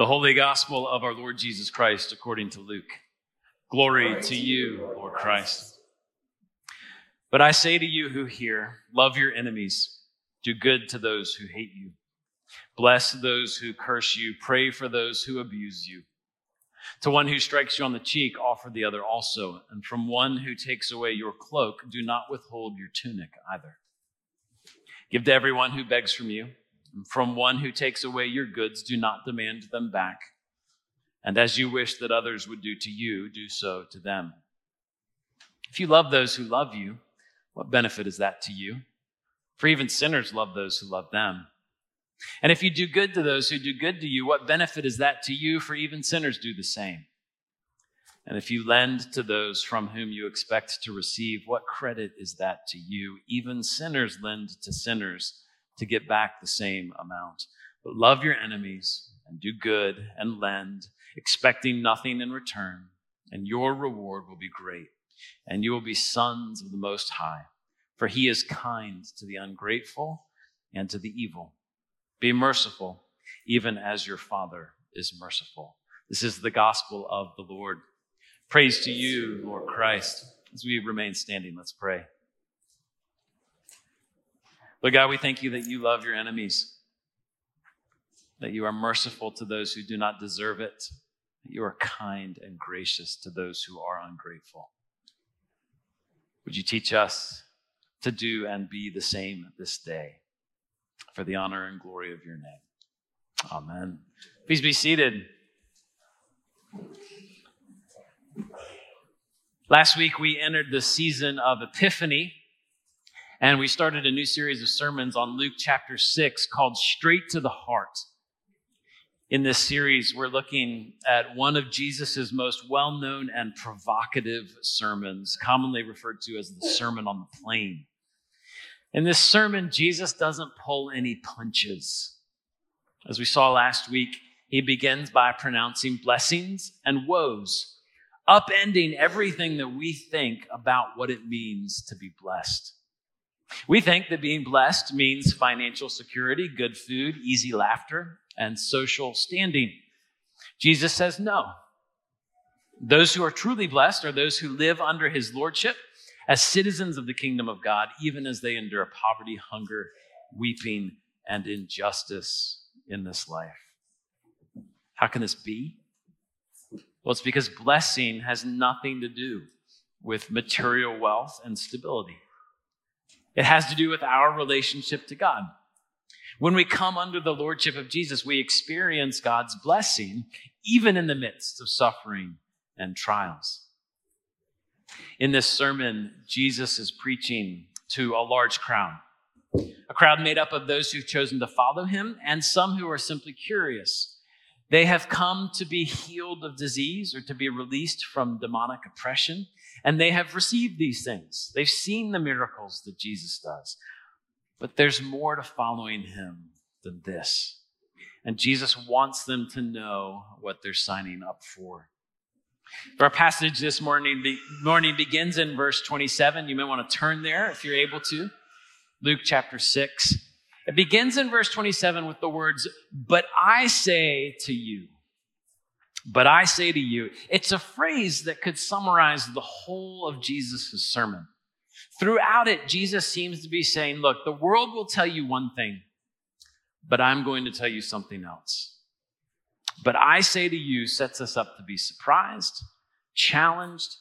The Holy Gospel of our Lord Jesus Christ according to Luke. Glory to you, Lord Christ. But I say to you who hear, love your enemies, do good to those who hate you, bless those who curse you, pray for those who abuse you. To one who strikes you on the cheek, offer the other also, and from one who takes away your cloak, do not withhold your tunic either. Give to everyone who begs from you. From one who takes away your goods, do not demand them back. And as you wish that others would do to you, do so to them. If you love those who love you, what benefit is that to you? For even sinners love those who love them. And if you do good to those who do good to you, what benefit is that to you? For even sinners do the same. And if you lend to those from whom you expect to receive, what credit is that to you? Even sinners lend to sinners to get back the same amount. But love your enemies and do good and lend, expecting nothing in return, and your reward will be great, and you will be sons of the Most High, for he is kind to the ungrateful and to the evil. Be merciful, even as your Father is merciful. This is the gospel of the Lord. Praise to you, Lord Christ. As we remain standing, let's pray. Lord God, we thank you that you love your enemies, that you are merciful to those who do not deserve it, that you are kind and gracious to those who are ungrateful. Would you teach us to do and be the same this day for the honor and glory of your name? Amen. Please be seated. Last week we entered the season of Epiphany and we started a new series of sermons on Luke chapter 6 called Straight to the Heart. In this series, we're looking at one of Jesus' most well known and provocative sermons, commonly referred to as the Sermon on the Plain. In this sermon, Jesus doesn't pull any punches. As we saw last week, he begins by pronouncing blessings and woes, upending everything that we think about what it means to be blessed. We think that being blessed means financial security, good food, easy laughter, and social standing. Jesus says no. Those who are truly blessed are those who live under his lordship as citizens of the kingdom of God, even as they endure poverty, hunger, weeping, and injustice in this life. How can this be? Well, it's because blessing has nothing to do with material wealth and stability. It has to do with our relationship to God. When we come under the lordship of Jesus, we experience God's blessing even in the midst of suffering and trials. In this sermon, Jesus is preaching to a large crowd, a crowd made up of those who've chosen to follow him and some who are simply curious. They have come to be healed of disease or to be released from demonic oppression. And they have received these things. They've seen the miracles that Jesus does. But there's more to following him than this. And Jesus wants them to know what they're signing up for. Our passage this morning, the morning begins in verse 27. You may want to turn there if you're able to. Luke chapter 6. It begins in verse 27 with the words, But I say to you. But I say to you, it's a phrase that could summarize the whole of Jesus' sermon. Throughout it, Jesus seems to be saying, Look, the world will tell you one thing, but I'm going to tell you something else. But I say to you sets us up to be surprised, challenged,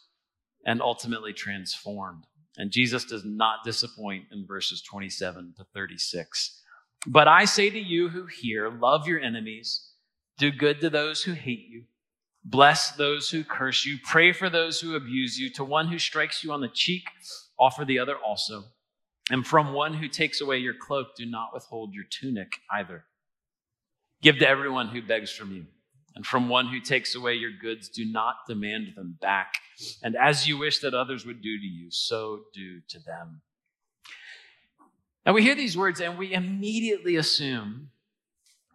and ultimately transformed. And Jesus does not disappoint in verses 27 to 36. But I say to you who hear, love your enemies do good to those who hate you. Bless those who curse you. Pray for those who abuse you. To one who strikes you on the cheek, offer the other also. And from one who takes away your cloak, do not withhold your tunic either. Give to everyone who begs from you. And from one who takes away your goods, do not demand them back. And as you wish that others would do to you, so do to them. Now we hear these words and we immediately assume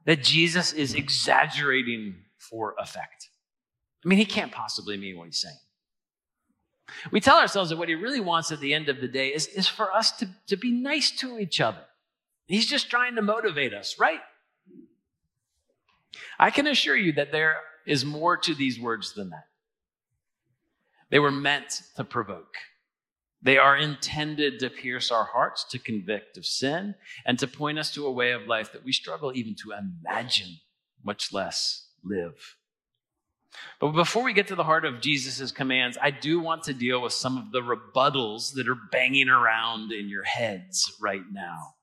that Jesus is exaggerating for effect. I mean, he can't possibly mean what he's saying. We tell ourselves that what he really wants at the end of the day is, is for us to, to be nice to each other. He's just trying to motivate us, right? I can assure you that there is more to these words than that. They were meant to provoke. They are intended to pierce our hearts, to convict of sin, and to point us to a way of life that we struggle even to imagine, much less live. But before we get to the heart of Jesus' commands, I do want to deal with some of the rebuttals that are banging around in your heads right now.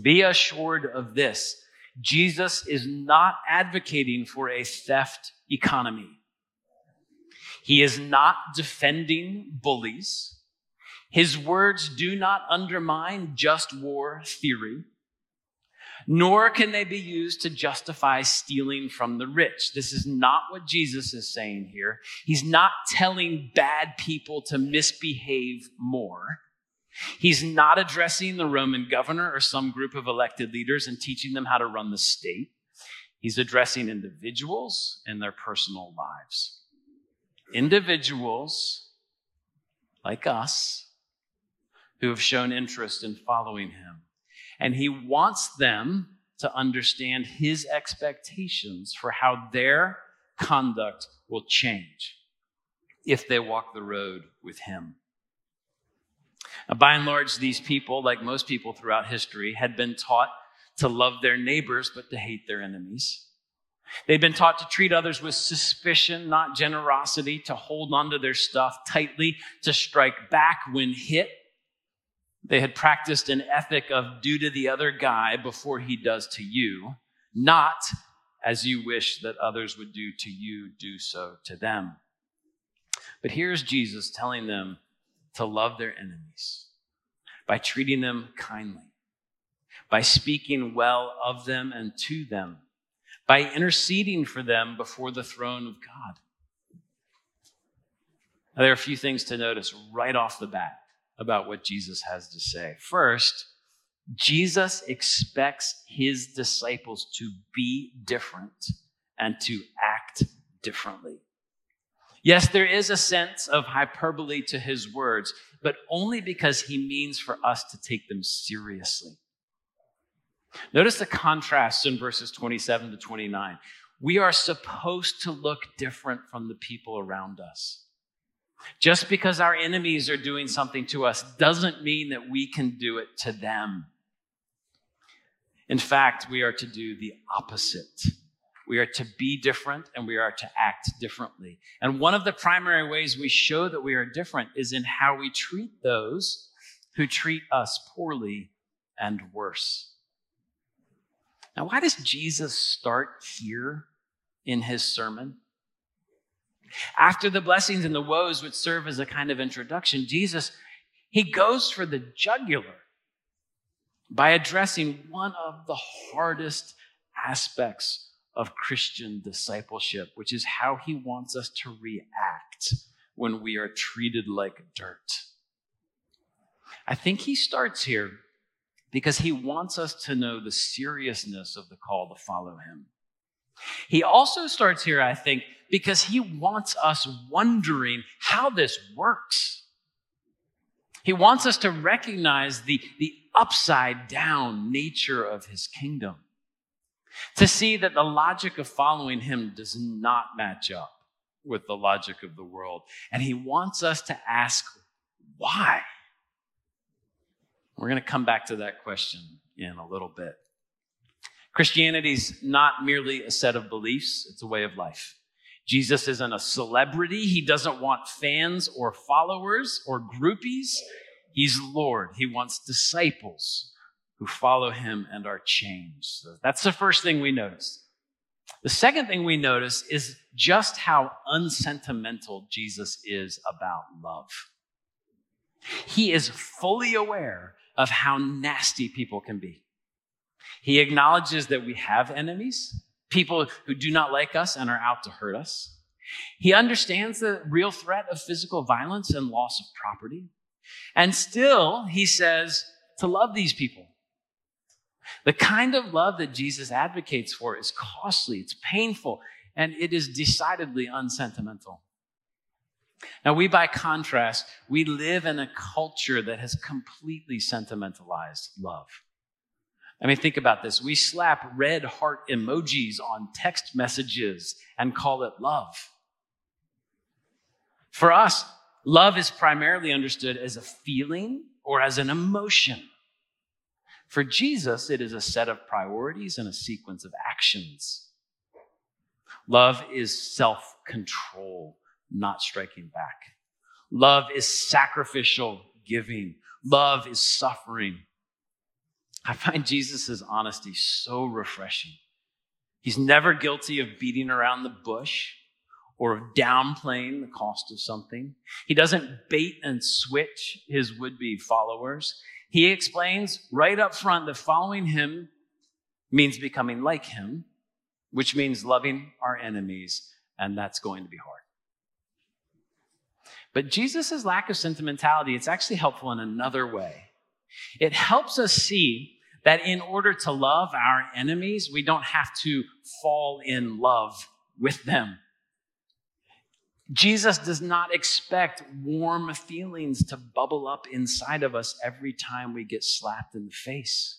Be assured of this Jesus is not advocating for a theft economy. He is not defending bullies. His words do not undermine just war theory nor can they be used to justify stealing from the rich. This is not what Jesus is saying here. He's not telling bad people to misbehave more. He's not addressing the Roman governor or some group of elected leaders and teaching them how to run the state. He's addressing individuals and their personal lives. Individuals like us who have shown interest in following him and he wants them to understand his expectations for how their conduct will change if they walk the road with him. Now, by and large, these people, like most people throughout history, had been taught to love their neighbors but to hate their enemies. They'd been taught to treat others with suspicion, not generosity, to hold onto their stuff tightly, to strike back when hit, they had practiced an ethic of do to the other guy before he does to you, not as you wish that others would do to you, do so to them. But here's Jesus telling them to love their enemies by treating them kindly, by speaking well of them and to them, by interceding for them before the throne of God. Now, there are a few things to notice right off the bat about what Jesus has to say. First, Jesus expects his disciples to be different and to act differently. Yes, there is a sense of hyperbole to his words, but only because he means for us to take them seriously. Notice the contrast in verses 27 to 29. We are supposed to look different from the people around us. Just because our enemies are doing something to us doesn't mean that we can do it to them. In fact, we are to do the opposite. We are to be different and we are to act differently. And one of the primary ways we show that we are different is in how we treat those who treat us poorly and worse. Now, why does Jesus start here in his sermon? After the blessings and the woes, which serve as a kind of introduction, Jesus, he goes for the jugular by addressing one of the hardest aspects of Christian discipleship, which is how he wants us to react when we are treated like dirt. I think he starts here because he wants us to know the seriousness of the call to follow him. He also starts here, I think, because he wants us wondering how this works. He wants us to recognize the, the upside down nature of his kingdom, to see that the logic of following him does not match up with the logic of the world. And he wants us to ask, why? We're going to come back to that question in a little bit. Christianity is not merely a set of beliefs, it's a way of life. Jesus isn't a celebrity. He doesn't want fans or followers or groupies. He's Lord. He wants disciples who follow him and are changed. So that's the first thing we notice. The second thing we notice is just how unsentimental Jesus is about love. He is fully aware of how nasty people can be. He acknowledges that we have enemies, people who do not like us and are out to hurt us. He understands the real threat of physical violence and loss of property. And still, he says to love these people. The kind of love that Jesus advocates for is costly, it's painful, and it is decidedly unsentimental. Now, we, by contrast, we live in a culture that has completely sentimentalized love. I mean, think about this. We slap red heart emojis on text messages and call it love. For us, love is primarily understood as a feeling or as an emotion. For Jesus, it is a set of priorities and a sequence of actions. Love is self control, not striking back. Love is sacrificial giving. Love is suffering. I find Jesus' honesty so refreshing. He's never guilty of beating around the bush or of downplaying the cost of something. He doesn't bait and switch his would be followers. He explains right up front that following him means becoming like him, which means loving our enemies, and that's going to be hard. But Jesus' lack of sentimentality, it's actually helpful in another way. It helps us see that in order to love our enemies, we don't have to fall in love with them. Jesus does not expect warm feelings to bubble up inside of us every time we get slapped in the face.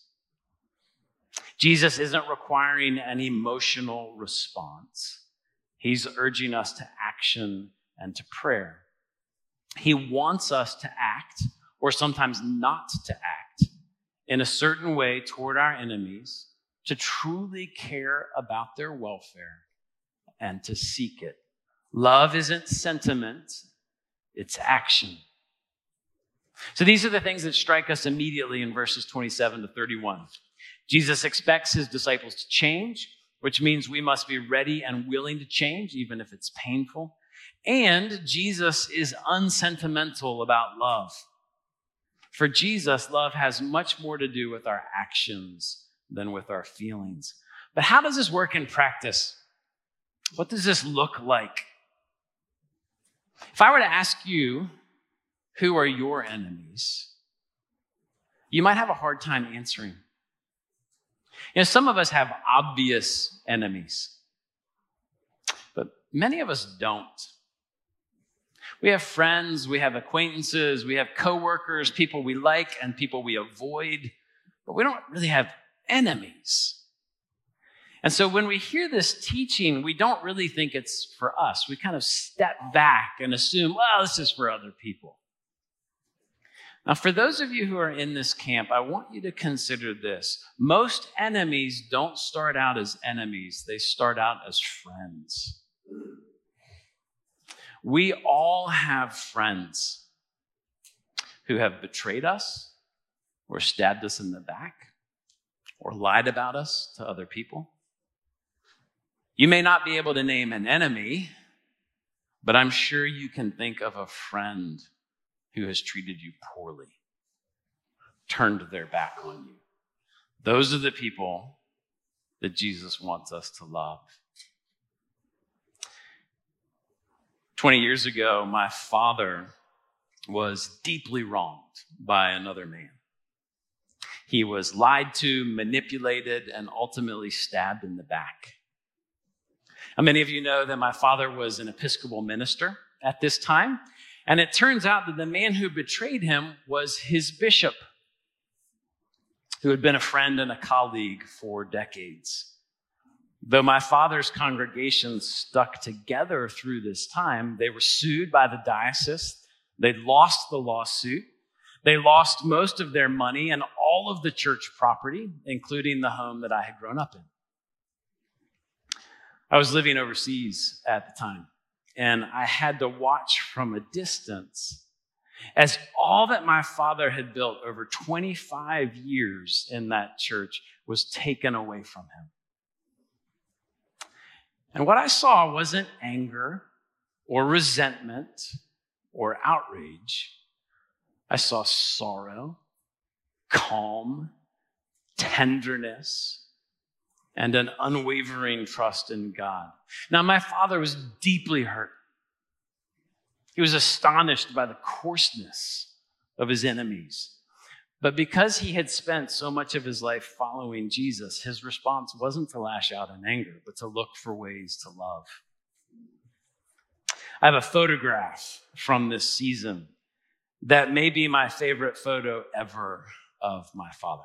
Jesus isn't requiring an emotional response. He's urging us to action and to prayer. He wants us to act, or sometimes not to act, in a certain way toward our enemies, to truly care about their welfare and to seek it. Love isn't sentiment, it's action. So these are the things that strike us immediately in verses 27 to 31. Jesus expects his disciples to change, which means we must be ready and willing to change, even if it's painful. And Jesus is unsentimental about love. For Jesus, love has much more to do with our actions than with our feelings. But how does this work in practice? What does this look like? If I were to ask you, who are your enemies? You might have a hard time answering. You know, some of us have obvious enemies, but many of us don't. We have friends, we have acquaintances, we have coworkers, people we like and people we avoid, but we don't really have enemies. And so when we hear this teaching, we don't really think it's for us. We kind of step back and assume, well, this is for other people. Now, for those of you who are in this camp, I want you to consider this. Most enemies don't start out as enemies, they start out as friends. We all have friends who have betrayed us, or stabbed us in the back, or lied about us to other people. You may not be able to name an enemy, but I'm sure you can think of a friend who has treated you poorly, turned their back on you. Those are the people that Jesus wants us to love. 20 years ago, my father was deeply wronged by another man. He was lied to, manipulated, and ultimately stabbed in the back. Now, many of you know that my father was an Episcopal minister at this time, and it turns out that the man who betrayed him was his bishop, who had been a friend and a colleague for decades. Though my father's congregation stuck together through this time, they were sued by the diocese. They lost the lawsuit. They lost most of their money and all of the church property, including the home that I had grown up in. I was living overseas at the time, and I had to watch from a distance as all that my father had built over 25 years in that church was taken away from him. And what I saw wasn't anger or resentment or outrage. I saw sorrow, calm, tenderness, and an unwavering trust in God. Now, my father was deeply hurt. He was astonished by the coarseness of his enemies. But because he had spent so much of his life following Jesus, his response wasn't to lash out in anger, but to look for ways to love. I have a photograph from this season that may be my favorite photo ever of my father.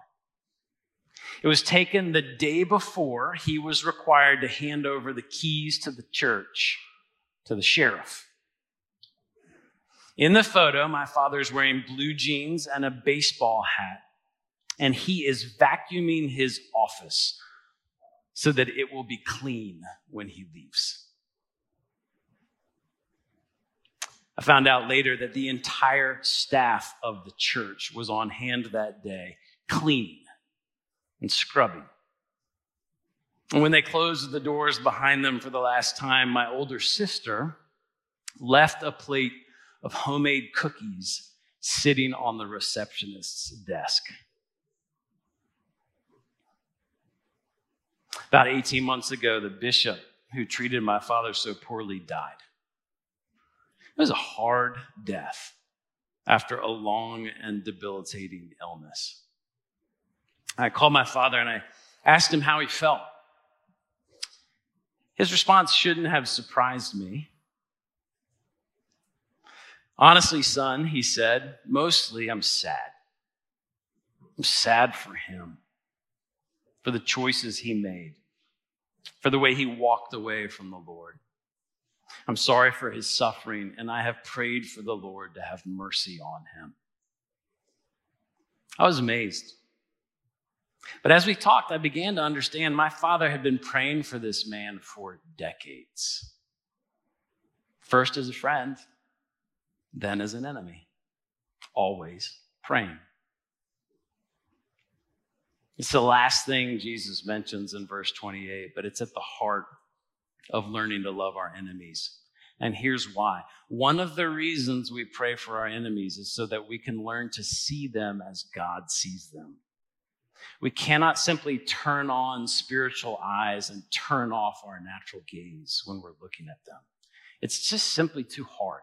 It was taken the day before he was required to hand over the keys to the church to the sheriff. In the photo, my father is wearing blue jeans and a baseball hat, and he is vacuuming his office so that it will be clean when he leaves. I found out later that the entire staff of the church was on hand that day, cleaning and scrubbing. And when they closed the doors behind them for the last time, my older sister left a plate of homemade cookies sitting on the receptionist's desk. About 18 months ago, the bishop who treated my father so poorly died. It was a hard death after a long and debilitating illness. I called my father and I asked him how he felt. His response shouldn't have surprised me. Honestly, son, he said, mostly I'm sad. I'm sad for him, for the choices he made, for the way he walked away from the Lord. I'm sorry for his suffering, and I have prayed for the Lord to have mercy on him. I was amazed. But as we talked, I began to understand my father had been praying for this man for decades. First as a friend, then as an enemy. Always praying. It's the last thing Jesus mentions in verse 28, but it's at the heart of learning to love our enemies. And here's why. One of the reasons we pray for our enemies is so that we can learn to see them as God sees them. We cannot simply turn on spiritual eyes and turn off our natural gaze when we're looking at them. It's just simply too hard.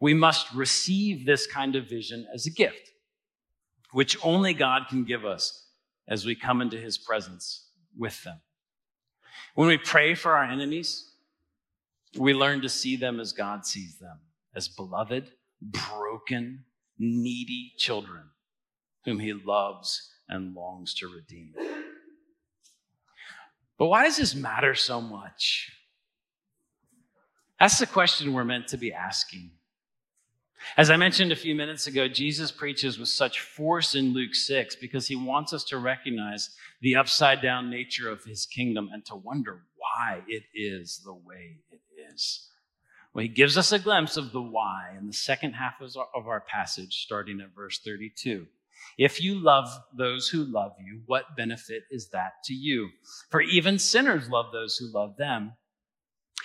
We must receive this kind of vision as a gift, which only God can give us as we come into his presence with them. When we pray for our enemies, we learn to see them as God sees them, as beloved, broken, needy children whom he loves and longs to redeem. But why does this matter so much? That's the question we're meant to be asking. As I mentioned a few minutes ago, Jesus preaches with such force in Luke 6 because he wants us to recognize the upside down nature of his kingdom and to wonder why it is the way it is. Well, he gives us a glimpse of the why in the second half of our passage, starting at verse 32. If you love those who love you, what benefit is that to you? For even sinners love those who love them.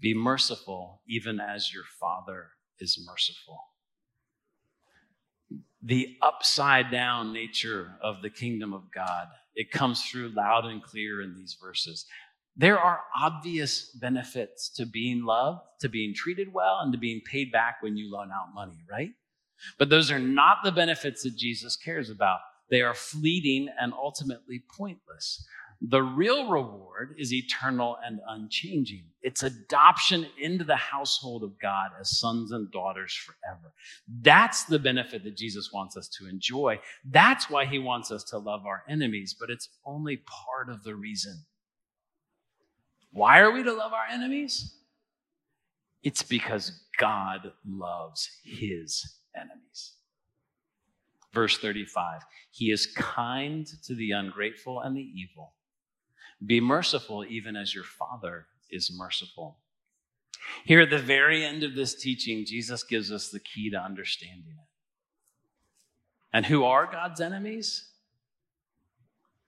Be merciful, even as your Father is merciful. The upside down nature of the kingdom of God, it comes through loud and clear in these verses. There are obvious benefits to being loved, to being treated well, and to being paid back when you loan out money, right? But those are not the benefits that Jesus cares about. They are fleeting and ultimately pointless. The real reward is eternal and unchanging. It's adoption into the household of God as sons and daughters forever. That's the benefit that Jesus wants us to enjoy. That's why he wants us to love our enemies, but it's only part of the reason. Why are we to love our enemies? It's because God loves his enemies. Verse 35 He is kind to the ungrateful and the evil. Be merciful, even as your Father is merciful. Here at the very end of this teaching, Jesus gives us the key to understanding it. And who are God's enemies?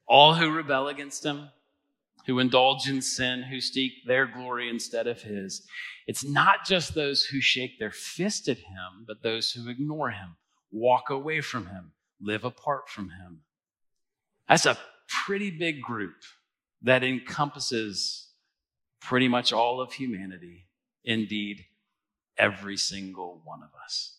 All who rebel against him, who indulge in sin, who seek their glory instead of his. It's not just those who shake their fist at him, but those who ignore him, walk away from him, live apart from him. That's a pretty big group that encompasses pretty much all of humanity, indeed, every single one of us.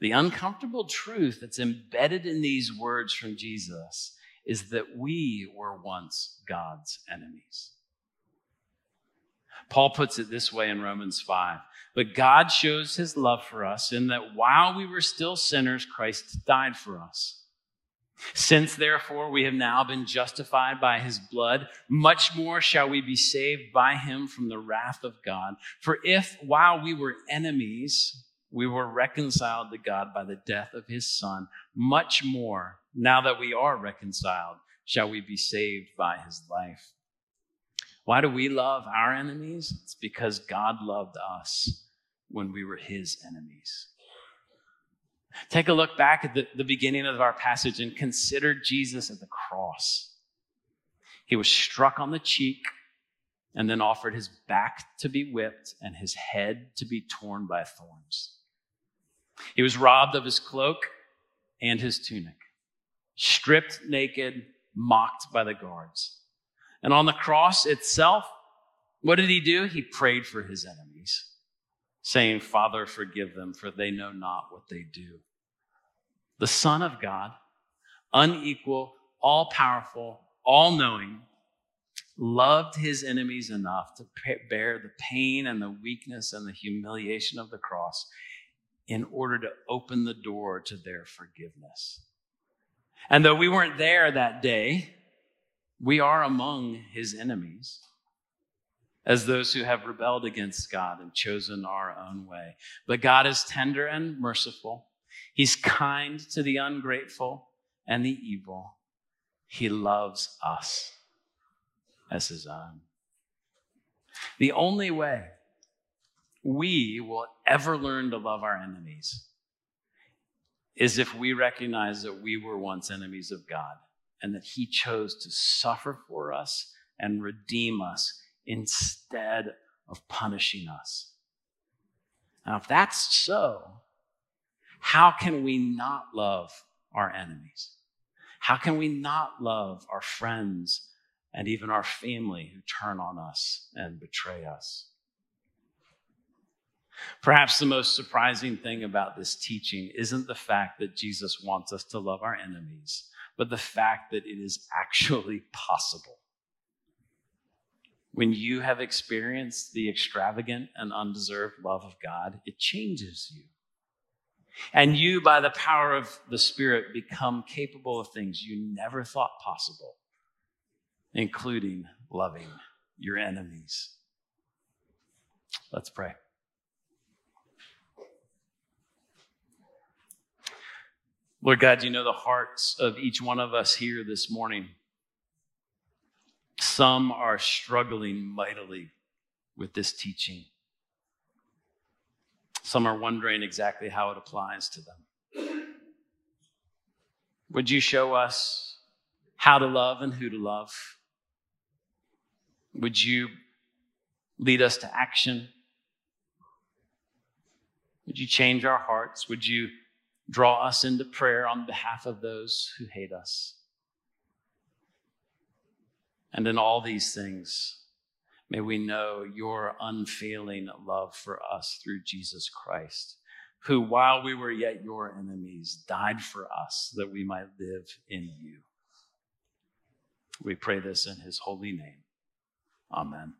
The uncomfortable truth that's embedded in these words from Jesus is that we were once God's enemies. Paul puts it this way in Romans 5 But God shows his love for us in that while we were still sinners, Christ died for us. Since therefore we have now been justified by his blood, much more shall we be saved by him from the wrath of God. For if while we were enemies, we were reconciled to God by the death of his son, much more, now that we are reconciled, shall we be saved by his life. Why do we love our enemies? It's because God loved us when we were his enemies. Take a look back at the, the beginning of our passage and consider Jesus at the cross. He was struck on the cheek and then offered his back to be whipped and his head to be torn by thorns. He was robbed of his cloak and his tunic, stripped naked, mocked by the guards. And on the cross itself, what did he do? He prayed for his enemies saying, Father, forgive them, for they know not what they do. The Son of God, unequal, all powerful, all knowing, loved his enemies enough to bear the pain and the weakness and the humiliation of the cross in order to open the door to their forgiveness. And though we weren't there that day, we are among his enemies as those who have rebelled against God and chosen our own way. But God is tender and merciful. He's kind to the ungrateful and the evil. He loves us as his own. The only way we will ever learn to love our enemies is if we recognize that we were once enemies of God and that he chose to suffer for us and redeem us instead of punishing us. Now, if that's so, how can we not love our enemies? How can we not love our friends and even our family who turn on us and betray us? Perhaps the most surprising thing about this teaching isn't the fact that Jesus wants us to love our enemies, but the fact that it is actually possible. When you have experienced the extravagant and undeserved love of God, it changes you. And you, by the power of the Spirit, become capable of things you never thought possible, including loving your enemies. Let's pray. Lord God, you know the hearts of each one of us here this morning. Some are struggling mightily with this teaching. Some are wondering exactly how it applies to them. Would you show us how to love and who to love? Would you lead us to action? Would you change our hearts? Would you draw us into prayer on behalf of those who hate us? And in all these things, may we know your unfailing love for us through Jesus Christ, who, while we were yet your enemies, died for us that we might live in you. We pray this in his holy name. Amen.